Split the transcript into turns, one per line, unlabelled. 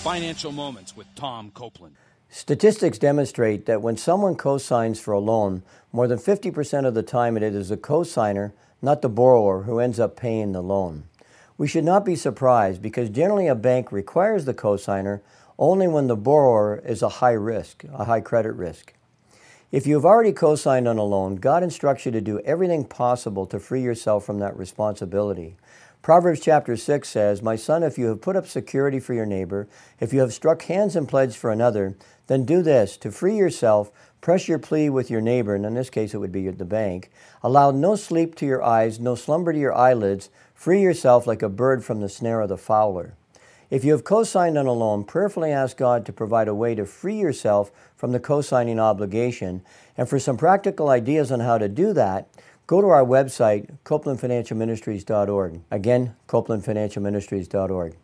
Financial Moments with Tom Copeland.
Statistics demonstrate that when someone cosigns for a loan, more than 50% of the time it is the cosigner, not the borrower, who ends up paying the loan. We should not be surprised because generally a bank requires the cosigner only when the borrower is a high risk, a high credit risk. If you have already co-signed on a loan, God instructs you to do everything possible to free yourself from that responsibility. Proverbs chapter 6 says, My son, if you have put up security for your neighbor, if you have struck hands and pledged for another, then do this to free yourself, press your plea with your neighbor, and in this case it would be the bank. Allow no sleep to your eyes, no slumber to your eyelids. Free yourself like a bird from the snare of the fowler. If you have co-signed on a loan, prayerfully ask God to provide a way to free yourself from the co-signing obligation. And for some practical ideas on how to do that, go to our website, copelandfinancialministries.org. Again, copelandfinancialministries.org.